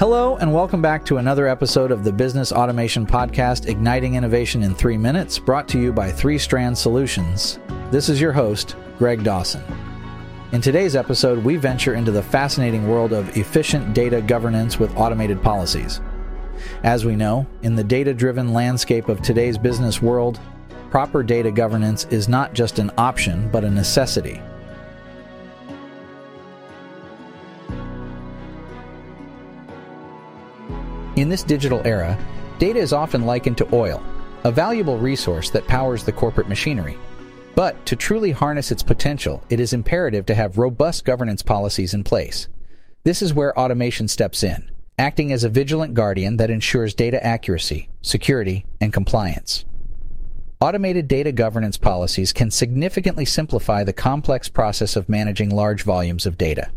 Hello, and welcome back to another episode of the Business Automation Podcast, Igniting Innovation in Three Minutes, brought to you by Three Strand Solutions. This is your host, Greg Dawson. In today's episode, we venture into the fascinating world of efficient data governance with automated policies. As we know, in the data driven landscape of today's business world, proper data governance is not just an option, but a necessity. In this digital era, data is often likened to oil, a valuable resource that powers the corporate machinery. But to truly harness its potential, it is imperative to have robust governance policies in place. This is where automation steps in, acting as a vigilant guardian that ensures data accuracy, security, and compliance. Automated data governance policies can significantly simplify the complex process of managing large volumes of data.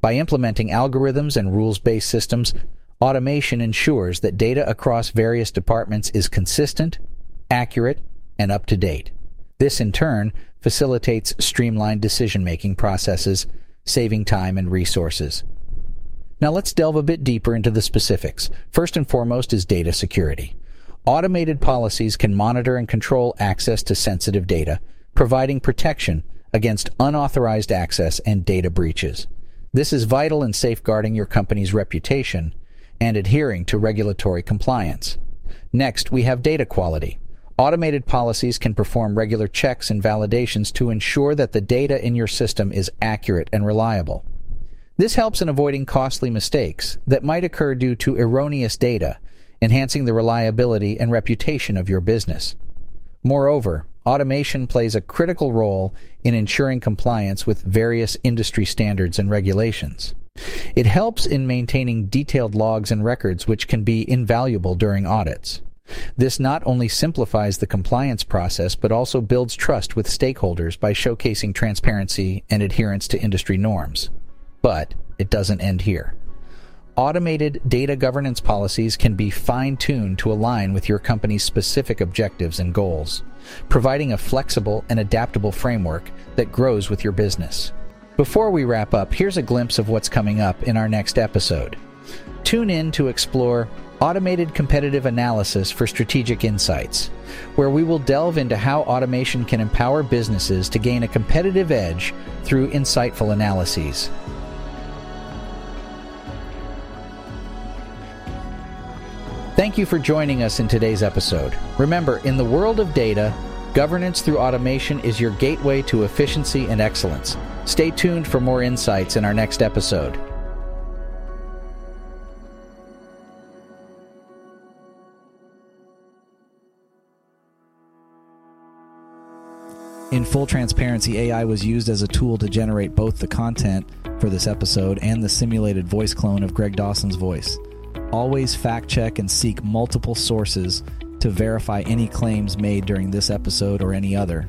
By implementing algorithms and rules based systems, Automation ensures that data across various departments is consistent, accurate, and up to date. This, in turn, facilitates streamlined decision making processes, saving time and resources. Now let's delve a bit deeper into the specifics. First and foremost is data security. Automated policies can monitor and control access to sensitive data, providing protection against unauthorized access and data breaches. This is vital in safeguarding your company's reputation and adhering to regulatory compliance. Next, we have data quality. Automated policies can perform regular checks and validations to ensure that the data in your system is accurate and reliable. This helps in avoiding costly mistakes that might occur due to erroneous data, enhancing the reliability and reputation of your business. Moreover, automation plays a critical role in ensuring compliance with various industry standards and regulations. It helps in maintaining detailed logs and records which can be invaluable during audits. This not only simplifies the compliance process, but also builds trust with stakeholders by showcasing transparency and adherence to industry norms. But it doesn't end here. Automated data governance policies can be fine tuned to align with your company's specific objectives and goals, providing a flexible and adaptable framework that grows with your business. Before we wrap up, here's a glimpse of what's coming up in our next episode. Tune in to explore automated competitive analysis for strategic insights, where we will delve into how automation can empower businesses to gain a competitive edge through insightful analyses. Thank you for joining us in today's episode. Remember, in the world of data, governance through automation is your gateway to efficiency and excellence. Stay tuned for more insights in our next episode. In full transparency, AI was used as a tool to generate both the content for this episode and the simulated voice clone of Greg Dawson's voice. Always fact check and seek multiple sources to verify any claims made during this episode or any other.